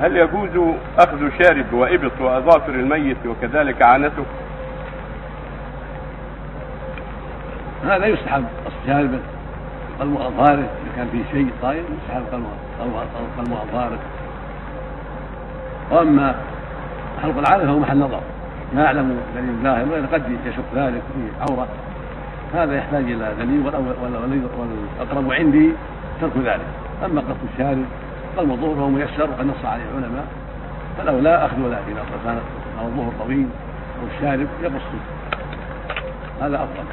هل يجوز أخذ شارب وإبط وأظافر الميت وكذلك عانته؟ هذا يستحب الشارب قلم اظهاره إذا كان فيه شيء طاير يستحب قلم اظهاره وأما خلق العادة فهو محل نظر. ما يعلم دليل ظاهر قد يشك ذلك في عورة. هذا يحتاج إلى دليل والأقرب عندي ترك ذلك. أما قص الشارب فالمظهور فهو ميسر وقد نص عليه العلماء فالاولى أخذ ذلك اذا كان الظهر طويل والشارب يقص هذا أفضل.